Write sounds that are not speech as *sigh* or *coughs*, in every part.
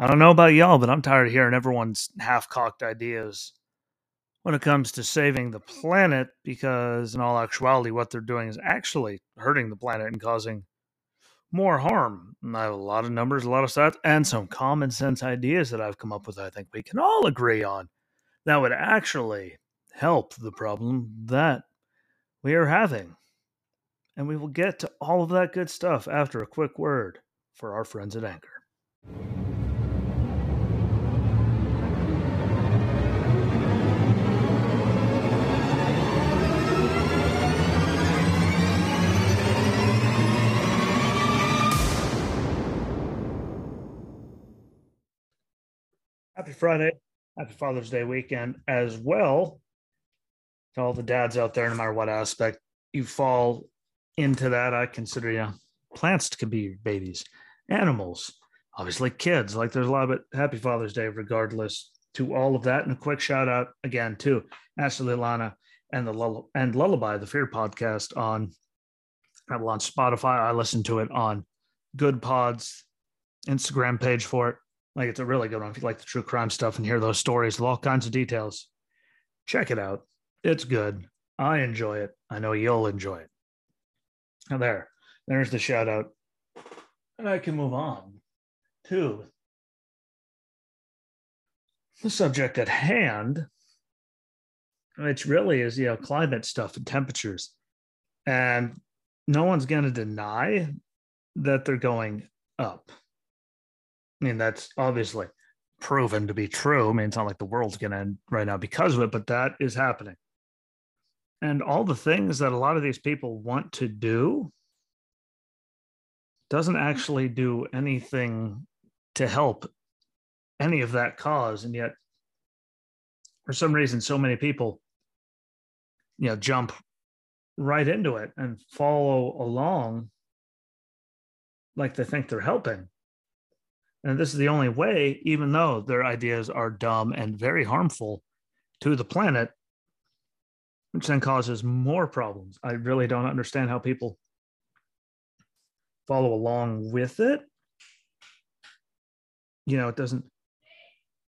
I don't know about y'all, but I'm tired of hearing everyone's half cocked ideas when it comes to saving the planet because, in all actuality, what they're doing is actually hurting the planet and causing more harm. And I have a lot of numbers, a lot of stats, and some common sense ideas that I've come up with. I think we can all agree on that would actually help the problem that we are having. And we will get to all of that good stuff after a quick word for our friends at Anchor. Happy Friday. Happy Father's Day weekend as well. To all the dads out there, no matter what aspect you fall into that, I consider you plants can be babies, animals, obviously kids. Like there's a lot of it. Happy Father's Day, regardless to all of that. And a quick shout out again to Ashley Lana and the Lull- and Lullaby, the Fear podcast on on Spotify. I listen to it on Good Pods Instagram page for it. Like it's a really good one. If you like the true crime stuff and hear those stories with all kinds of details, check it out. It's good. I enjoy it. I know you'll enjoy it. Now there, there's the shout out. And I can move on to the subject at hand, which really is, you know, climate stuff and temperatures. And no one's going to deny that they're going up. I mean, that's obviously proven to be true. I mean, it's not like the world's going to end right now because of it, but that is happening. And all the things that a lot of these people want to do doesn't actually do anything to help any of that cause. And yet, for some reason, so many people, you know, jump right into it and follow along like they think they're helping and this is the only way, even though their ideas are dumb and very harmful to the planet, which then causes more problems. I really don't understand how people follow along with it. You know, it doesn't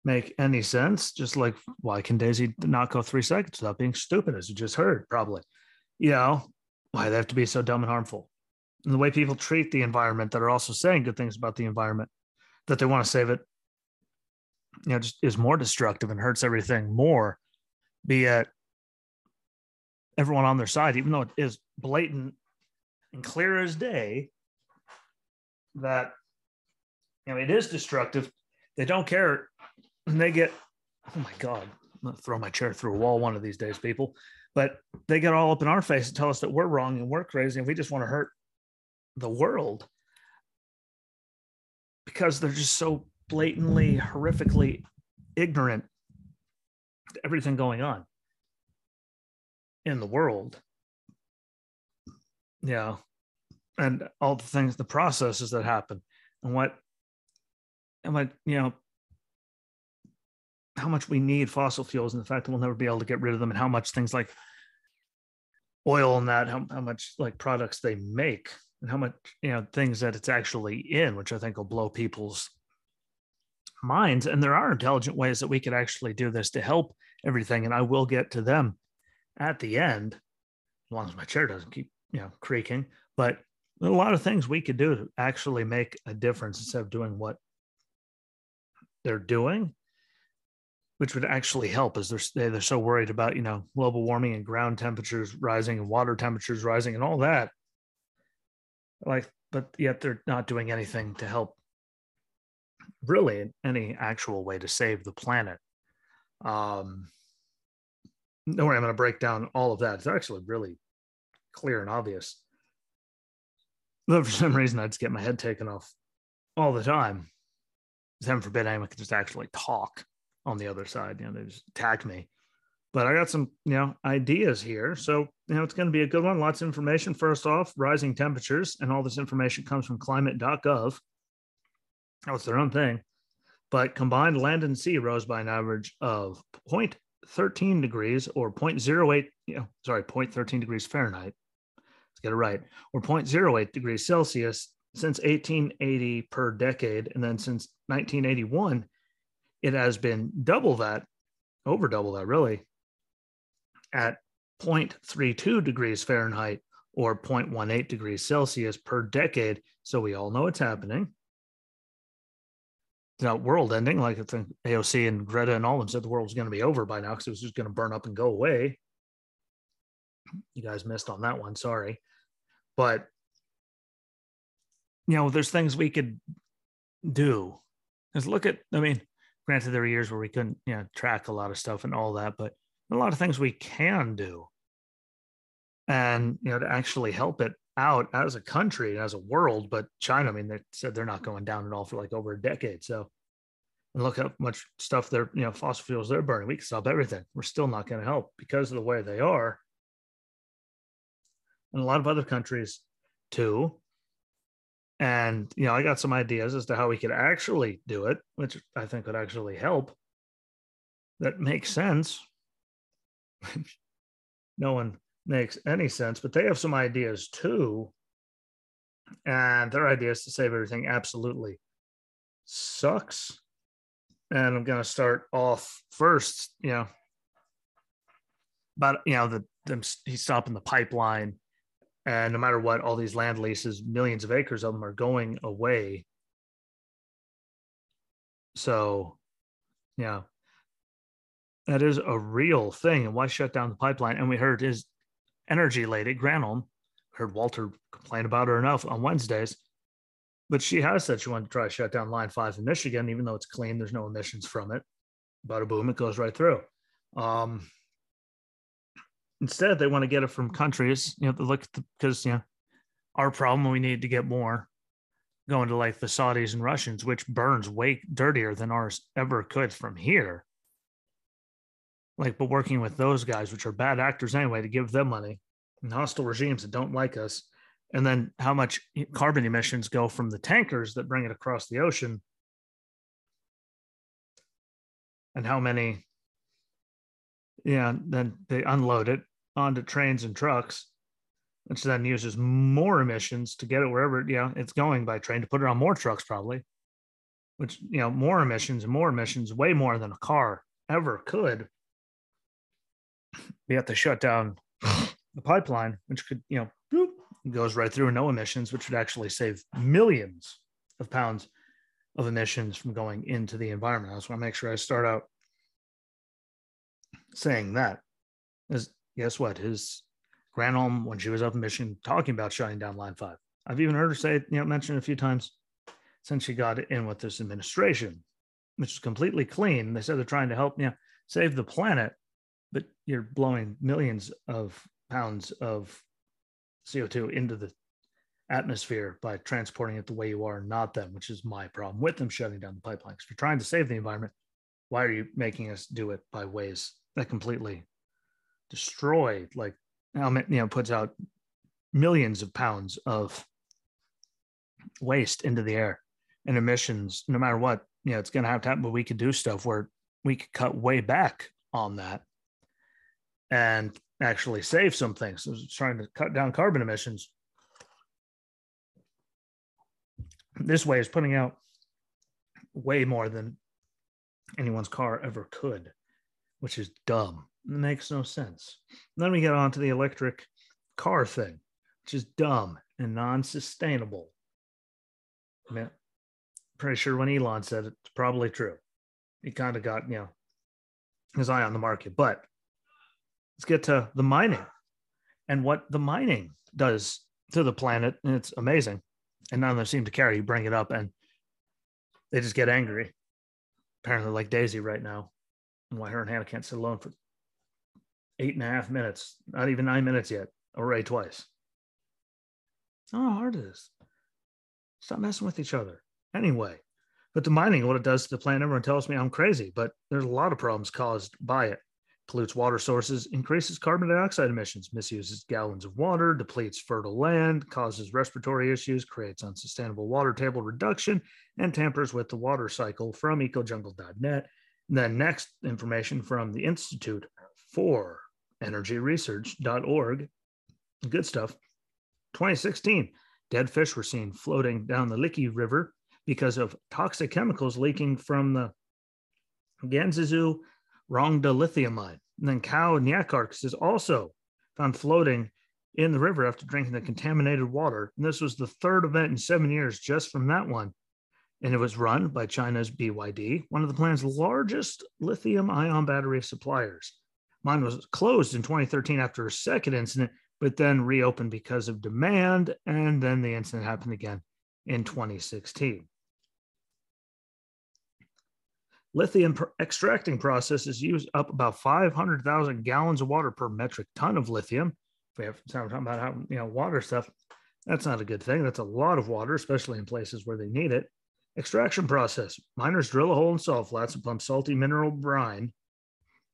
make any sense. Just like, why can Daisy not go three seconds without being stupid, as you just heard? Probably. You know, why they have to be so dumb and harmful. And the way people treat the environment that are also saying good things about the environment that they want to save it, you know, just is more destructive and hurts everything more. Be it everyone on their side, even though it is blatant and clear as day that you know it is destructive. They don't care, and they get oh my god, I'm gonna throw my chair through a wall one of these days, people. But they get all up in our face and tell us that we're wrong and we're crazy and we just want to hurt the world because they're just so blatantly, horrifically ignorant to everything going on in the world. Yeah. And all the things, the processes that happen and what, and what, you know, how much we need fossil fuels and the fact that we'll never be able to get rid of them and how much things like oil and that, how, how much like products they make and how much you know things that it's actually in, which I think will blow people's minds. And there are intelligent ways that we could actually do this to help everything. And I will get to them at the end, as long as my chair doesn't keep you know creaking. But a lot of things we could do to actually make a difference instead of doing what they're doing which would actually help as they're they're so worried about you know global warming and ground temperatures rising and water temperatures rising and all that like but yet they're not doing anything to help really any actual way to save the planet. Um don't worry i'm going to break down all of that. It's actually really clear and obvious. But *laughs* for some reason i just get my head taken off all the time. Heaven forbid anyone could just actually talk on the other side you know they just attack me but I got some, you know, ideas here. So, you know, it's going to be a good one. Lots of information. First off, rising temperatures, and all this information comes from climate.gov. Oh, it's their own thing. But combined land and sea rose by an average of 0.13 degrees or 0.08, you know, sorry, 0.13 degrees Fahrenheit. Let's get it right. Or 0.08 degrees Celsius since 1880 per decade. And then since 1981, it has been double that, over double that, really, at 0.32 degrees Fahrenheit or 0.18 degrees Celsius per decade. So we all know it's happening. It's not world ending, like I think AOC and Greta and all of them said the world was going to be over by now because it was just going to burn up and go away. You guys missed on that one, sorry. But you know, there's things we could do. Because look at, I mean, granted, there were years where we couldn't, you know, track a lot of stuff and all that, but a lot of things we can do. And, you know, to actually help it out as a country and as a world. But China, I mean, they said they're not going down at all for like over a decade. So, and look how much stuff they're, you know, fossil fuels they're burning. We can stop everything. We're still not going to help because of the way they are. And a lot of other countries too. And, you know, I got some ideas as to how we could actually do it, which I think would actually help. That makes sense. *laughs* no one makes any sense, but they have some ideas too. And their idea is to save everything absolutely sucks. And I'm going to start off first, you know, but, you know, the them he's stopping the pipeline and no matter what, all these land leases, millions of acres of them are going away. So, yeah, that is a real thing. And why shut down the pipeline? And we heard his energy lady, Granholm, heard Walter complain about her enough on Wednesdays. But she has said she wanted to try to shut down Line 5 in Michigan, even though it's clean, there's no emissions from it. Bada boom, it goes right through. Um, Instead, they want to get it from countries, you know, look because you know our problem. We need to get more going to like the Saudis and Russians, which burns way dirtier than ours ever could from here. Like, but working with those guys, which are bad actors anyway, to give them money. And hostile regimes that don't like us, and then how much carbon emissions go from the tankers that bring it across the ocean, and how many, yeah, then they unload it onto trains and trucks, which then uses more emissions to get it wherever you know it's going by train to put it on more trucks probably, which you know more emissions and more emissions, way more than a car ever could. We have to shut down the pipeline, which could you know boop, goes right through and no emissions, which would actually save millions of pounds of emissions from going into the environment. I just want to make sure I start out saying that. Is guess what? His Granholm, when she was up in Michigan, talking about shutting down Line 5. I've even heard her say you know, mention a few times since she got in with this administration, which is completely clean. They said they're trying to help, you know, save the planet, but you're blowing millions of pounds of CO2 into the atmosphere by transporting it the way you are, not them, which is my problem with them shutting down the pipelines. If you're trying to save the environment, why are you making us do it by ways that completely destroy, like you know puts out millions of pounds of waste into the air and emissions no matter what you know it's going to have to happen but we could do stuff where we could cut way back on that and actually save some things so trying to cut down carbon emissions this way is putting out way more than anyone's car ever could which is dumb it makes no sense. Then we get on to the electric car thing, which is dumb and non-sustainable. I mean, pretty sure when Elon said it, it's probably true. He kind of got, you know, his eye on the market. But let's get to the mining and what the mining does to the planet. And it's amazing. And none of them seem to care. You bring it up and they just get angry. Apparently, like Daisy right now. And why her and Hannah can't sit alone for eight and a half minutes, not even nine minutes yet, already twice. How hard it is. Stop messing with each other. Anyway, but the mining, what it does to the planet, everyone tells me I'm crazy, but there's a lot of problems caused by it. Pollutes water sources, increases carbon dioxide emissions, misuses gallons of water, depletes fertile land, causes respiratory issues, creates unsustainable water table reduction, and tampers with the water cycle from ecojungle.net. And then next information from the Institute for energyresearch.org. Good stuff. 2016, Dead fish were seen floating down the Liqi River because of toxic chemicals leaking from the Ganzizhou Mine. And then cow and yak carcasses also found floating in the river after drinking the contaminated water. And this was the third event in seven years just from that one. And it was run by China's BYD, one of the planet's largest lithium ion battery suppliers. Mine was closed in 2013 after a second incident, but then reopened because of demand. And then the incident happened again in 2016. Lithium extracting processes use up about 500,000 gallons of water per metric ton of lithium. If we have time talking about how you know water stuff, that's not a good thing. That's a lot of water, especially in places where they need it. Extraction process: miners drill a hole in salt flats and pump salty mineral brine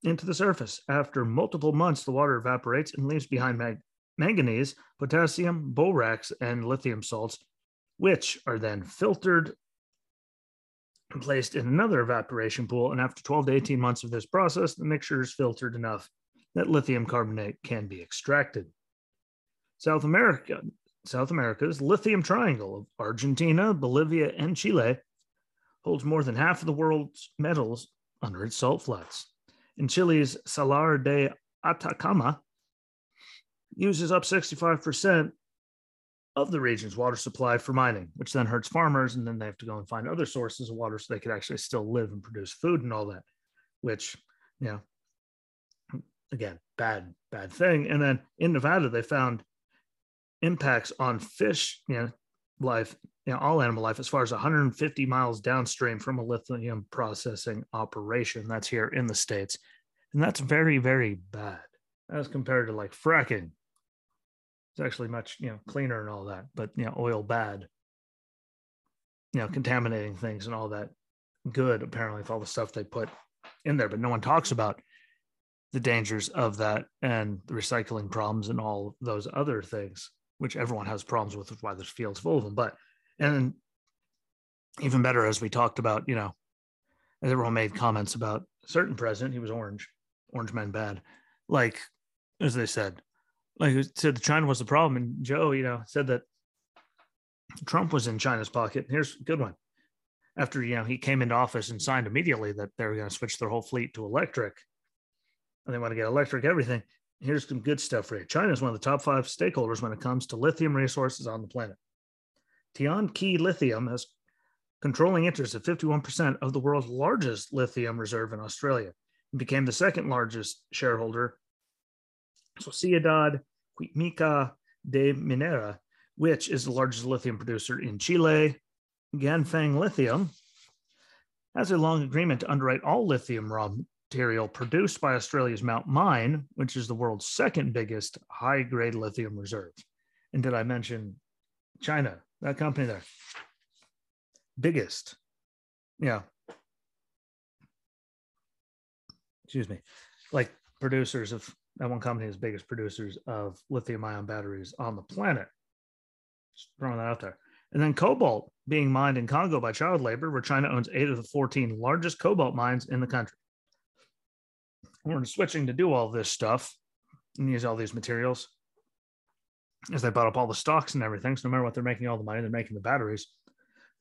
into the surface. After multiple months, the water evaporates and leaves behind mag- manganese, potassium, borax, and lithium salts, which are then filtered placed in another evaporation pool. And after 12 to 18 months of this process, the mixture is filtered enough that lithium carbonate can be extracted. South America, South America's lithium triangle of Argentina, Bolivia, and Chile holds more than half of the world's metals under its salt flats. In Chile's Salar de Atacama, uses up 65% of the region's water supply for mining, which then hurts farmers. And then they have to go and find other sources of water so they could actually still live and produce food and all that, which, you know, again, bad, bad thing. And then in Nevada, they found impacts on fish, you know, life, you know, all animal life as far as 150 miles downstream from a lithium processing operation. That's here in the States. And that's very, very bad as compared to like fracking, it's actually much you know cleaner and all that but you know oil bad. You know contaminating things and all that good apparently with all the stuff they put in there but no one talks about the dangers of that and the recycling problems and all those other things which everyone has problems with why there's fields full of them but and even better as we talked about you know as everyone made comments about certain president he was orange orange man bad like as they said like said that China was the problem, and Joe, you know, said that Trump was in China's pocket. Here's a good one. After you know he came into office and signed immediately that they were going to switch their whole fleet to electric, and they want to get electric everything. Here's some good stuff for you. China is one of the top five stakeholders when it comes to lithium resources on the planet. Tianqi Lithium has controlling interest of 51% of the world's largest lithium reserve in Australia and became the second largest shareholder Sociedad Química de Minera, which is the largest lithium producer in Chile. Ganfeng Lithium has a long agreement to underwrite all lithium raw material produced by Australia's Mount Mine, which is the world's second biggest high grade lithium reserve. And did I mention China, that company there? Biggest. Yeah. Excuse me. Like producers of that one company is biggest producers of lithium ion batteries on the planet. Just throwing that out there. And then cobalt being mined in Congo by child labor, where China owns eight of the 14 largest cobalt mines in the country. We're switching to do all this stuff and use all these materials as they bought up all the stocks and everything. So no matter what they're making all the money, they're making the batteries.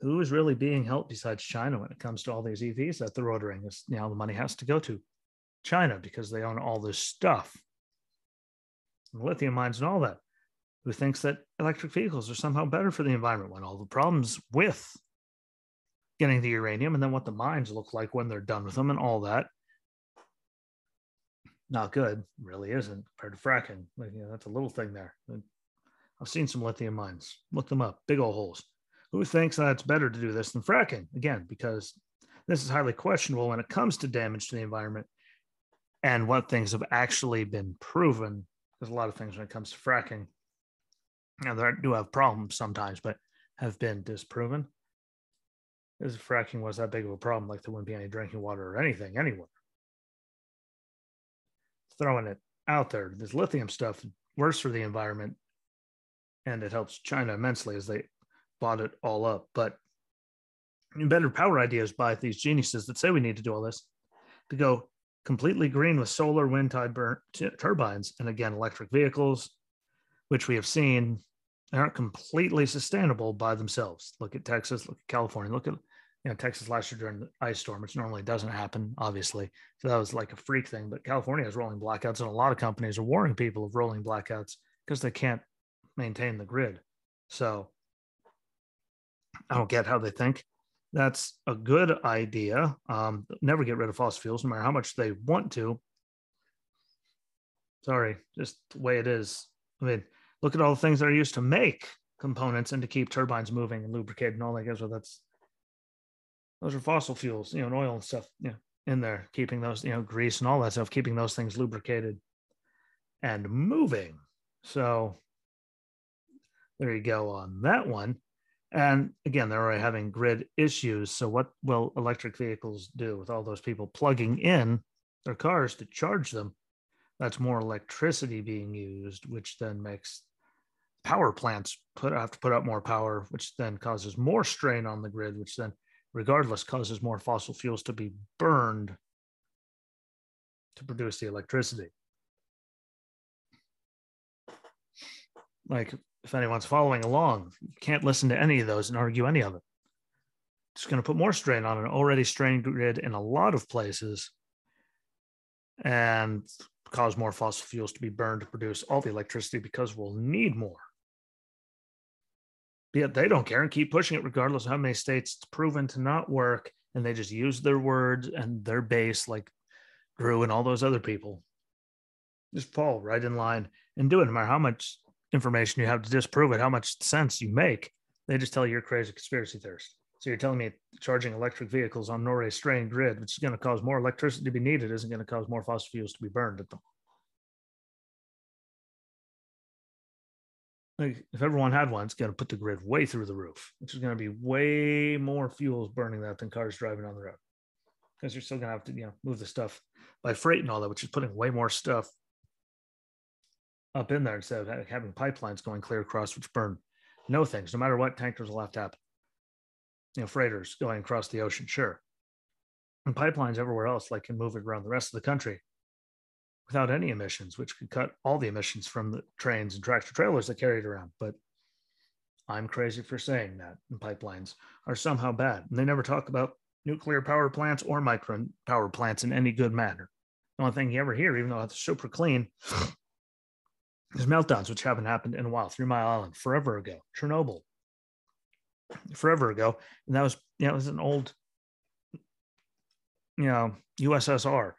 Who is really being helped besides China when it comes to all these EVs that they're ordering? Is know the money has to go to China because they own all this stuff lithium mines and all that, who thinks that electric vehicles are somehow better for the environment when all the problems with getting the uranium and then what the mines look like when they're done with them and all that. Not good, really isn't compared to fracking. Like, you know, that's a little thing there. I've seen some lithium mines. Look them up, big old holes. Who thinks that it's better to do this than fracking? Again, because this is highly questionable when it comes to damage to the environment and what things have actually been proven there's a lot of things when it comes to fracking. Now, they do have problems sometimes, but have been disproven. As fracking was that big of a problem, like there wouldn't be any drinking water or anything anywhere. Throwing it out there, this lithium stuff worse for the environment, and it helps China immensely as they bought it all up. But better power ideas by these geniuses that say we need to do all this to go completely green with solar, wind, tide burn, t- turbines, and again, electric vehicles, which we have seen aren't completely sustainable by themselves. Look at Texas, look at California, look at you know Texas last year during the ice storm, which normally doesn't happen, obviously. So that was like a freak thing. But California has rolling blackouts, and a lot of companies are warning people of rolling blackouts because they can't maintain the grid. So I don't get how they think that's a good idea. Um, never get rid of fossil fuels, no matter how much they want to. Sorry, just the way it is. I mean, look at all the things that are used to make components and to keep turbines moving and lubricated and all that. Guess what? That's those are fossil fuels, you know, and oil and stuff, you know, in there, keeping those, you know, grease and all that stuff, keeping those things lubricated and moving. So there you go on that one. And again, they're already having grid issues. So, what will electric vehicles do with all those people plugging in their cars to charge them? That's more electricity being used, which then makes power plants put have to put up more power, which then causes more strain on the grid, which then, regardless, causes more fossil fuels to be burned to produce the electricity. Like if anyone's following along, you can't listen to any of those and argue any of it. It's going to put more strain on an already strained grid in a lot of places and cause more fossil fuels to be burned to produce all the electricity because we'll need more. Yet they don't care and keep pushing it regardless of how many states it's proven to not work. And they just use their words and their base, like Drew and all those other people. Just fall right in line and do it no matter how much information you have to disprove it, how much sense you make. They just tell you you're crazy conspiracy theorist. So you're telling me charging electric vehicles on Norway's strained grid, which is going to cause more electricity to be needed, isn't going to cause more fossil fuels to be burned at them. Like if everyone had one, it's going to put the grid way through the roof, which is going to be way more fuels burning that than cars driving on the road. Because you're still going to have to, you know, move the stuff by freight and all that, which is putting way more stuff up in there instead of having pipelines going clear across, which burn no things, no matter what tankers will have to happen. You know, freighters going across the ocean, sure. And pipelines everywhere else, like can move it around the rest of the country without any emissions, which could cut all the emissions from the trains and tractor trailers that carry it around. But I'm crazy for saying that and pipelines are somehow bad. And they never talk about nuclear power plants or micro power plants in any good manner. The only thing you ever hear, even though it's super clean, there's meltdowns, which haven't happened in a while. Three Mile Island, forever ago. Chernobyl, forever ago. And that was, you know, it was an old, you know, USSR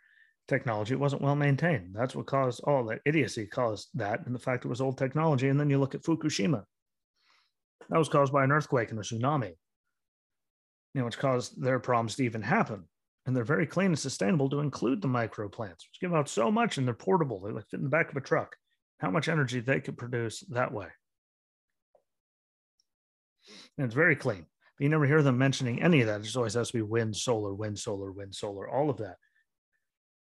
technology. It wasn't well maintained. That's what caused all that idiocy, caused that, and the fact it was old technology. And then you look at Fukushima. That was caused by an earthquake and a tsunami, you know, which caused their problems to even happen. And they're very clean and sustainable to include the micro plants, which give out so much and they're portable. They like fit in the back of a truck how much energy they could produce that way. And it's very clean. But you never hear them mentioning any of that. It just always has to be wind, solar, wind, solar, wind, solar, all of that.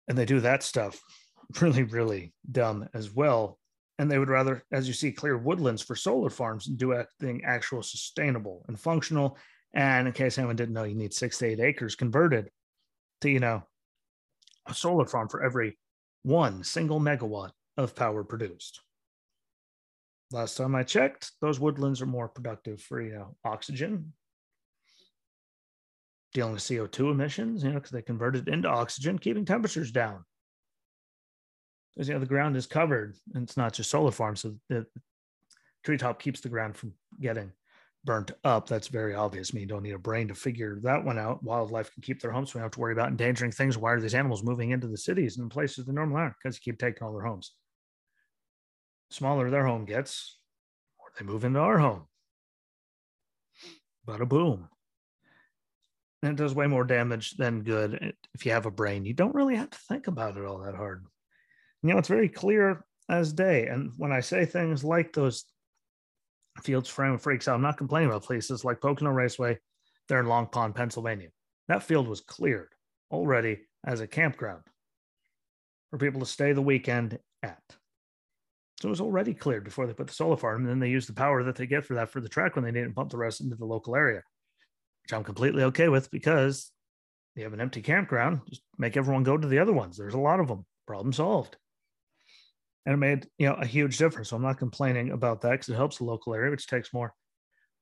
And they do that stuff *laughs* really, really dumb as well. And they would rather, as you see, clear woodlands for solar farms and do anything actual sustainable and functional. And in case anyone didn't know, you need six to eight acres converted to, you know, a solar farm for every one single megawatt of power produced. Last time I checked, those woodlands are more productive for you know oxygen, dealing with CO2 emissions, you know, because they convert it into oxygen, keeping temperatures down. Because you know the ground is covered, and it's not just solar farms, so the treetop keeps the ground from getting burnt up. That's very obvious. I mean, you don't need a brain to figure that one out. Wildlife can keep their homes, so we don't have to worry about endangering things. Why are these animals moving into the cities and places they normally aren't? Because you keep taking all their homes smaller their home gets, or they move into our home. But a boom. And it does way more damage than good eh, if you have a brain. You don't really have to think about it all that hard. You know, it's very clear as day. And when I say things like those fields frame freaks out, I'm not complaining about places like Pocono Raceway there in Long Pond, Pennsylvania. That field was cleared already as a campground for people to stay the weekend at. So it was already cleared before they put the solar farm. And then they use the power that they get for that for the track when they need to pump the rest into the local area, which I'm completely okay with because you have an empty campground. Just make everyone go to the other ones. There's a lot of them. Problem solved. And it made you know a huge difference. So I'm not complaining about that because it helps the local area, which takes more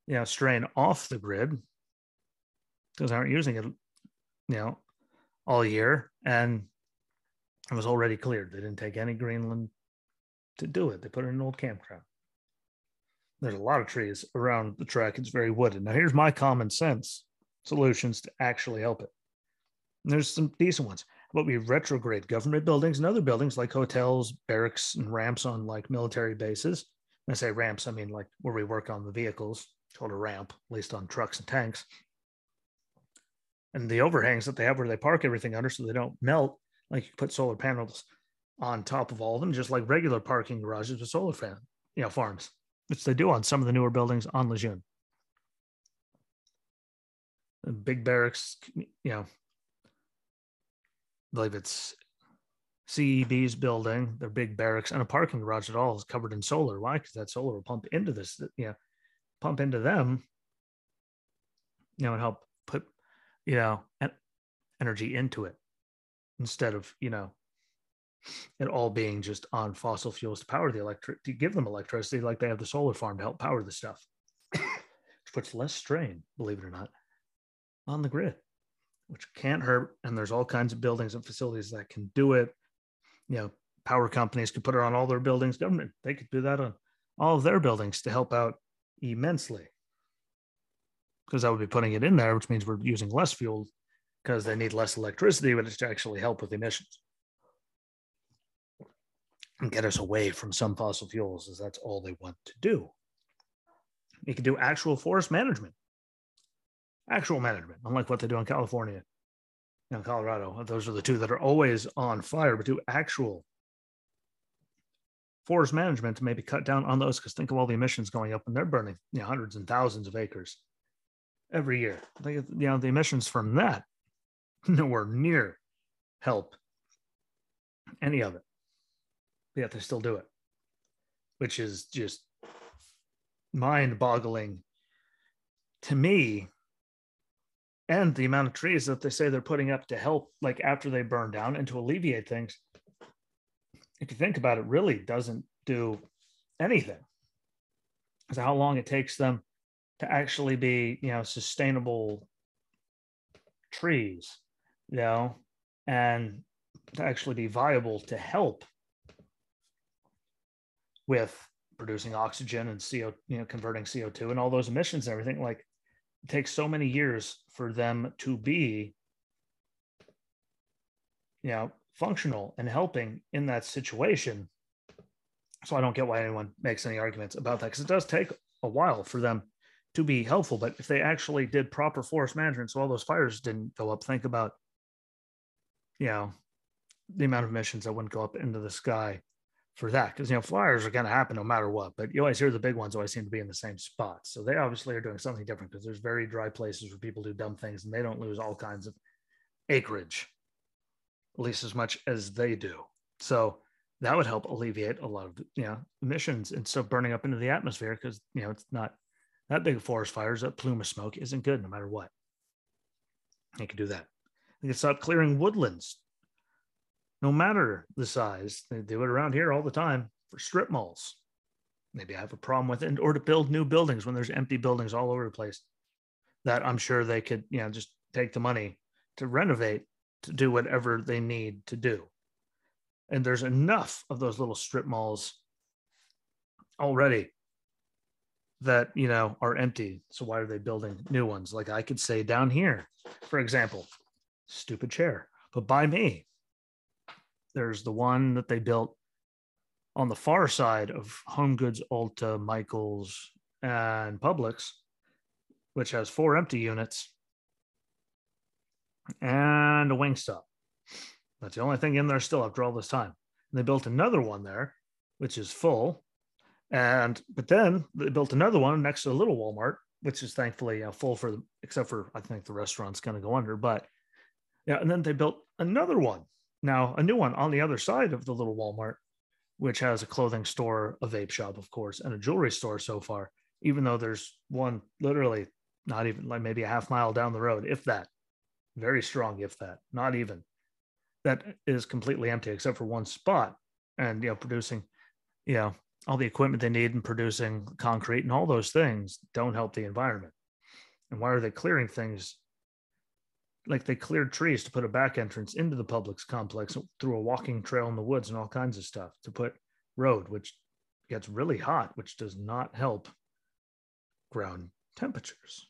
you know strain off the grid because I aren't using it you know all year and it was already cleared. They didn't take any Greenland to do it. They put it in an old campground. There's a lot of trees around the track. It's very wooded. Now here's my common sense solutions to actually help it. And there's some decent ones. But we retrograde government buildings and other buildings like hotels, barracks, and ramps on like military bases. When I say ramps, I mean like where we work on the vehicles, called a ramp, at least on trucks and tanks. And the overhangs that they have where they park everything under so they don't melt, like you put solar panels on top of all of them, just like regular parking garages with solar fan, you know, farms, which they do on some of the newer buildings on Lejeune. Big barracks, you know, believe it's CEB's building, their big barracks, and a parking garage at all is covered in solar. Why? Because that solar will pump into this, you know, pump into them, you know, and help put, you know, energy into it instead of, you know, it all being just on fossil fuels to power the electric to give them electricity like they have the solar farm to help power the stuff *coughs* which puts less strain believe it or not on the grid which can't hurt. And there's all kinds of buildings and facilities that can do it. You know power companies could put it on all their buildings. Government they could do that on all of their buildings to help out immensely. Because that would be putting it in there which means we're using less fuel because they need less electricity but it's to actually help with emissions. And get us away from some fossil fuels, as that's all they want to do. You can do actual forest management, actual management, unlike what they do in California and Colorado. Those are the two that are always on fire, but do actual forest management to maybe cut down on those because think of all the emissions going up and they're burning you know, hundreds and thousands of acres every year. Think you know the emissions from that *laughs* nowhere near help any of it yet they still do it, which is just mind boggling to me. And the amount of trees that they say they're putting up to help, like after they burn down and to alleviate things. If you think about it, really doesn't do anything. Because how long it takes them to actually be, you know, sustainable trees, you know, and to actually be viable to help with producing oxygen and CO, you know, converting CO2 and all those emissions and everything. Like takes so many years for them to be, you know, functional and helping in that situation. So I don't get why anyone makes any arguments about that because it does take a while for them to be helpful. But if they actually did proper forest management, so all those fires didn't go up, think about, you know, the amount of emissions that wouldn't go up into the sky for that because you know fires are going to happen no matter what but you always hear the big ones always seem to be in the same spot so they obviously are doing something different because there's very dry places where people do dumb things and they don't lose all kinds of acreage at least as much as they do so that would help alleviate a lot of you know emissions and stuff burning up into the atmosphere because you know it's not that big of forest fires that plume of smoke isn't good no matter what. You can do that. You can stop clearing woodlands no matter the size. They do it around here all the time for strip malls. Maybe I have a problem with it, or to build new buildings when there's empty buildings all over the place. That I'm sure they could, you know, just take the money to renovate to do whatever they need to do. And there's enough of those little strip malls already that you know are empty. So why are they building new ones? Like I could say down here, for example, stupid chair, but by me, there's the one that they built on the far side of Home Goods, Ulta, Michaels, and Publix, which has four empty units and a Wingstop. That's the only thing in there still after all this time. And they built another one there, which is full. And but then they built another one next to a little Walmart, which is thankfully uh, full for the, except for I think the restaurant's going to go under. But yeah, and then they built another one now, a new one on the other side of the little Walmart, which has a clothing store, a vape shop, of course, and a jewelry store so far, even though there's one literally not even like maybe a half mile down the road, if that. Very strong, if that, not even. That is completely empty except for one spot and, you know, producing you know, all the equipment they need in producing concrete and all those things don't help the environment. And why are they clearing things? Like they cleared trees to put a back entrance into the Publix complex through a walking trail in the woods and all kinds of stuff to put road, which gets really hot, which does not help ground temperatures.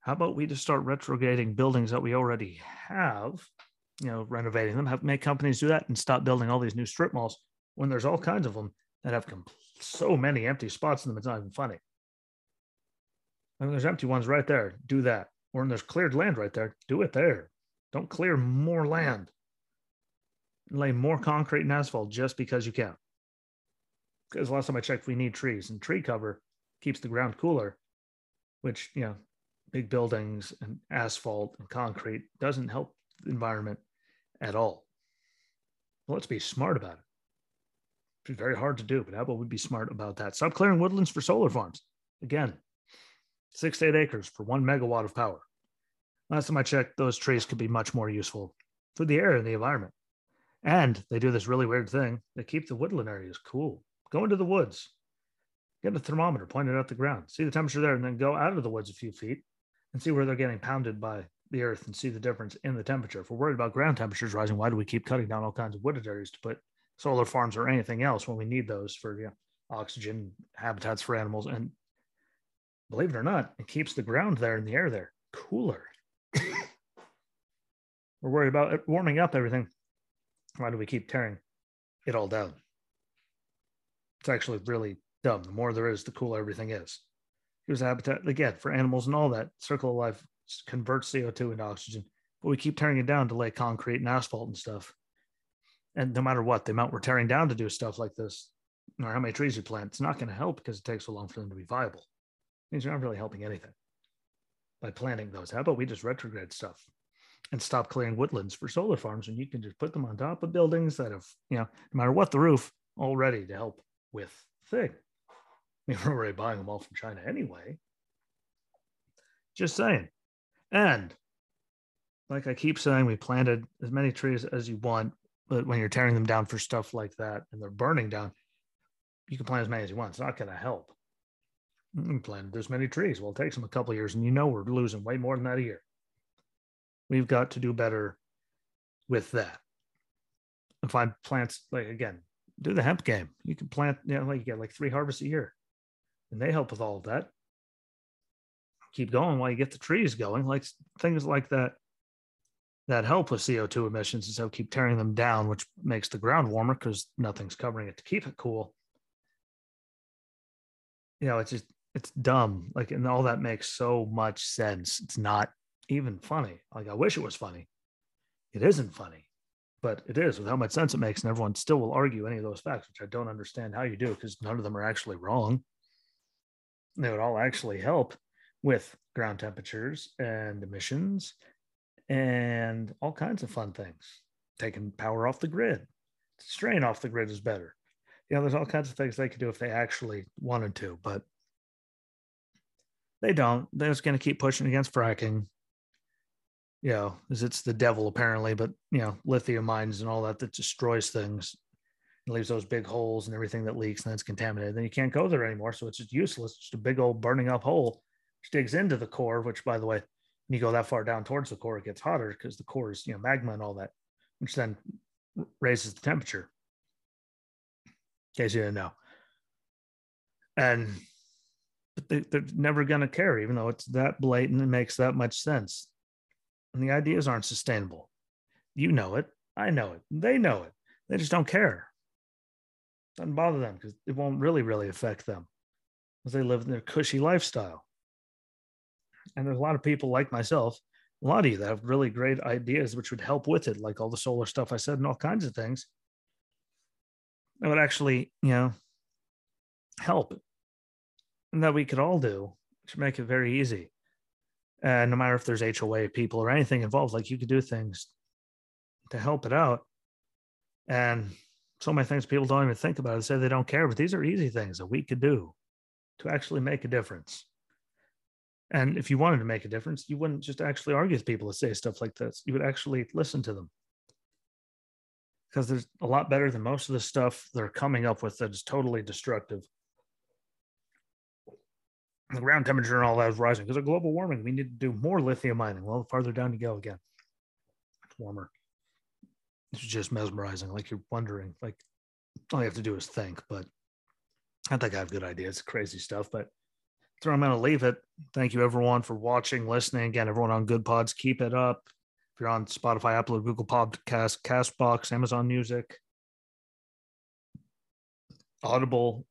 How about we just start retrograding buildings that we already have, you know, renovating them, have make companies do that and stop building all these new strip malls when there's all kinds of them that have so many empty spots in them, it's not even funny. I mean, there's empty ones right there. Do that. Or when there's cleared land right there, do it there. Don't clear more land. Lay more concrete and asphalt just because you can. Because last time I checked, we need trees, and tree cover keeps the ground cooler, which, you know, big buildings and asphalt and concrete doesn't help the environment at all. Well, let's be smart about it. It's very hard to do, but how about we be smart about that? Stop clearing woodlands for solar farms. Again, six to eight acres for one megawatt of power. Last time I checked, those trees could be much more useful for the air and the environment. And they do this really weird thing. They keep the woodland areas cool. Go into the woods, get a thermometer, point it at the ground, see the temperature there, and then go out of the woods a few feet and see where they're getting pounded by the earth and see the difference in the temperature. If we're worried about ground temperatures rising, why do we keep cutting down all kinds of wooded areas to put solar farms or anything else when we need those for you know, oxygen habitats for animals. And believe it or not, it keeps the ground there and the air there cooler. *laughs* We're worried about it warming up everything. Why do we keep tearing it all down? It's actually really dumb. The more there is, the cooler everything is. Here's habitat again for animals and all that. Circle of life converts CO2 into oxygen, but we keep tearing it down to lay concrete and asphalt and stuff and no matter what the amount we're tearing down to do stuff like this or how many trees you plant it's not going to help because it takes so long for them to be viable means you're not really helping anything by planting those how about we just retrograde stuff and stop clearing woodlands for solar farms and you can just put them on top of buildings that have you know no matter what the roof all ready to help with thing *laughs* we're already buying them all from china anyway just saying and like i keep saying we planted as many trees as you want but when you're tearing them down for stuff like that and they're burning down, you can plant as many as you want. It's not going to help. You planted this many trees. Well, it takes them a couple years, and you know we're losing way more than that a year. We've got to do better with that. And find plants like again, do the hemp game. You can plant, you know, like you get like three harvests a year, and they help with all of that. Keep going while you get the trees going, like things like that that help with CO2 emissions and so keep tearing them down, which makes the ground warmer because nothing's covering it to keep it cool. You know, it's just it's dumb. Like, and all that makes so much sense. It's not even funny. Like, I wish it was funny. It isn't funny, but it is with how much sense it makes. And everyone still will argue any of those facts, which I don't understand how you do because none of them are actually wrong. They would all actually help with ground temperatures and emissions and all kinds of fun things. Taking power off the grid, strain off the grid is better. You know, there's all kinds of things they could do if they actually wanted to, but they don't. They're just going to keep pushing against fracking. You know, because it's the devil apparently, but you know, lithium mines and all that that destroys things and leaves those big holes and everything that leaks and then it's contaminated. Then you can't go there anymore. So it's just useless. It's just a big old burning up hole which digs into the core, which by the way, when you go that far down towards the core, it gets hotter because the core is, you know, magma and all that, which then raises the temperature. In case you didn't know. And but they, they're never going to care, even though it's that blatant and makes that much sense. And the ideas aren't sustainable. You know it. I know it. They know it. They just don't care. Doesn't bother them because it won't really, really affect them because they live in their cushy lifestyle. And there's a lot of people like myself, a lot of you that have really great ideas which would help with it, like all the solar stuff I said and all kinds of things. That would actually, you know, help. And that we could all do, which make it very easy. And no matter if there's HOA people or anything involved, like you could do things to help it out. And so many things people don't even think about it, say they don't care, but these are easy things that we could do to actually make a difference. And if you wanted to make a difference, you wouldn't just actually argue with people to say stuff like this. You would actually listen to them. because there's a lot better than most of the stuff they're coming up with that is totally destructive. The ground temperature and all that is rising because of global warming. We need to do more lithium mining. Well, the farther down you go again, it's warmer. It's just mesmerizing. Like you're wondering, like all you have to do is think. But I think I have good ideas. Crazy stuff, but where I'm going to leave it. Thank you, everyone, for watching, listening. Again, everyone on Good Pods, keep it up. If you're on Spotify, Apple, Google Podcast, Castbox, Amazon Music, Audible,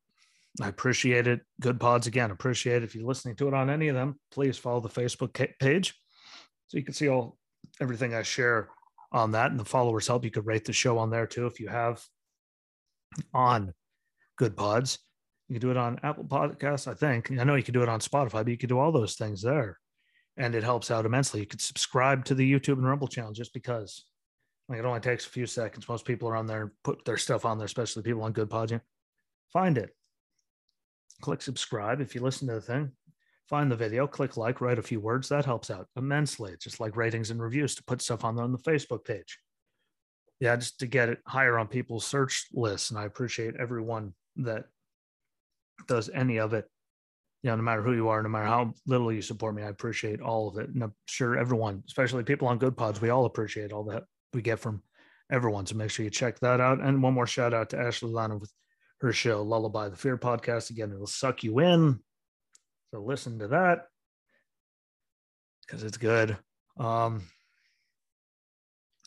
I appreciate it. Good Pods, again, appreciate it. If you're listening to it on any of them, please follow the Facebook page so you can see all everything I share on that. And the followers help. You could rate the show on there too if you have on Good Pods. You can do it on Apple Podcasts, I think. I know you can do it on Spotify, but you can do all those things there. And it helps out immensely. You could subscribe to the YouTube and Rumble channel just because. Like it only takes a few seconds. Most people are on there, and put their stuff on there, especially people on Good Pods. Find it. Click subscribe if you listen to the thing. Find the video, click like, write a few words. That helps out immensely. It's just like ratings and reviews to put stuff on there on the Facebook page. Yeah, just to get it higher on people's search lists. And I appreciate everyone that does any of it, you know, no matter who you are, no matter how little you support me, I appreciate all of it. And I'm sure everyone, especially people on Good Pods, we all appreciate all that we get from everyone. So make sure you check that out. And one more shout out to Ashley Lana with her show, Lullaby the Fear podcast. Again, it'll suck you in. So listen to that because it's good. Um,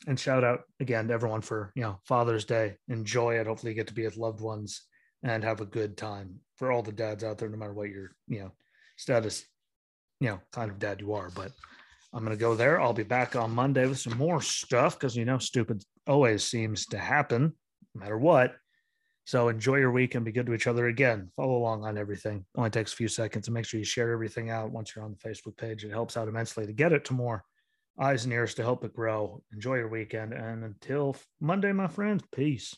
and shout out again to everyone for you know Father's Day. Enjoy it. Hopefully, you get to be with loved ones and have a good time for all the dads out there, no matter what your, you know, status, you know, kind of dad you are. But I'm to go there. I'll be back on Monday with some more stuff because, you know, stupid always seems to happen no matter what. So enjoy your week and be good to each other again. Follow along on everything. Only takes a few seconds and make sure you share everything out once you're on the Facebook page. It helps out immensely to get it to more eyes and ears to help it grow. Enjoy your weekend. And until Monday, my friends, peace.